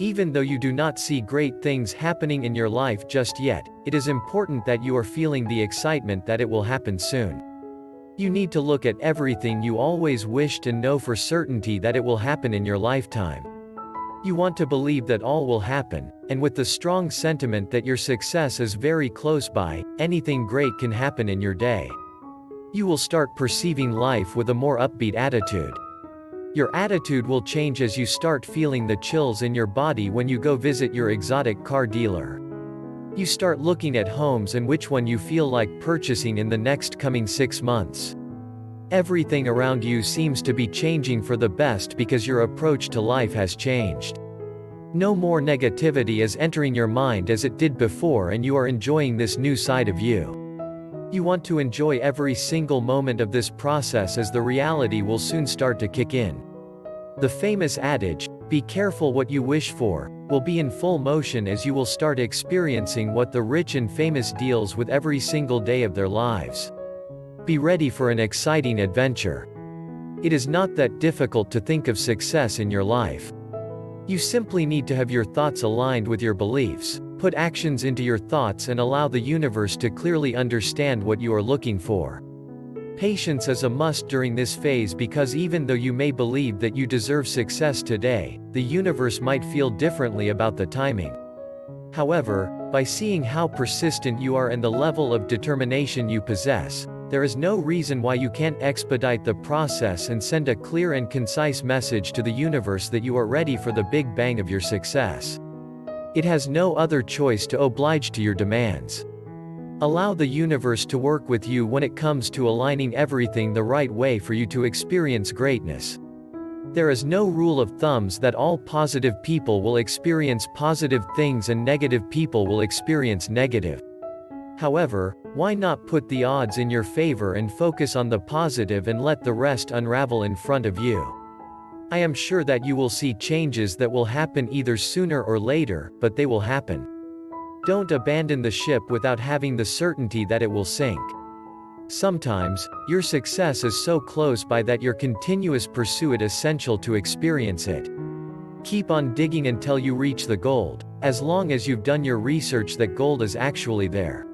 Even though you do not see great things happening in your life just yet, it is important that you are feeling the excitement that it will happen soon. You need to look at everything you always wished and know for certainty that it will happen in your lifetime. You want to believe that all will happen, and with the strong sentiment that your success is very close by, anything great can happen in your day. You will start perceiving life with a more upbeat attitude. Your attitude will change as you start feeling the chills in your body when you go visit your exotic car dealer. You start looking at homes and which one you feel like purchasing in the next coming six months. Everything around you seems to be changing for the best because your approach to life has changed. No more negativity is entering your mind as it did before and you are enjoying this new side of you. You want to enjoy every single moment of this process as the reality will soon start to kick in. The famous adage, be careful what you wish for, will be in full motion as you will start experiencing what the rich and famous deals with every single day of their lives. Be ready for an exciting adventure. It is not that difficult to think of success in your life. You simply need to have your thoughts aligned with your beliefs, put actions into your thoughts and allow the universe to clearly understand what you are looking for. Patience is a must during this phase because even though you may believe that you deserve success today, the universe might feel differently about the timing. However, by seeing how persistent you are and the level of determination you possess, there is no reason why you can't expedite the process and send a clear and concise message to the universe that you are ready for the big bang of your success. It has no other choice to oblige to your demands. Allow the universe to work with you when it comes to aligning everything the right way for you to experience greatness. There is no rule of thumbs that all positive people will experience positive things and negative people will experience negative. However, why not put the odds in your favor and focus on the positive and let the rest unravel in front of you? I am sure that you will see changes that will happen either sooner or later, but they will happen. Don't abandon the ship without having the certainty that it will sink. Sometimes, your success is so close by that your continuous pursuit is essential to experience it. Keep on digging until you reach the gold, as long as you've done your research that gold is actually there.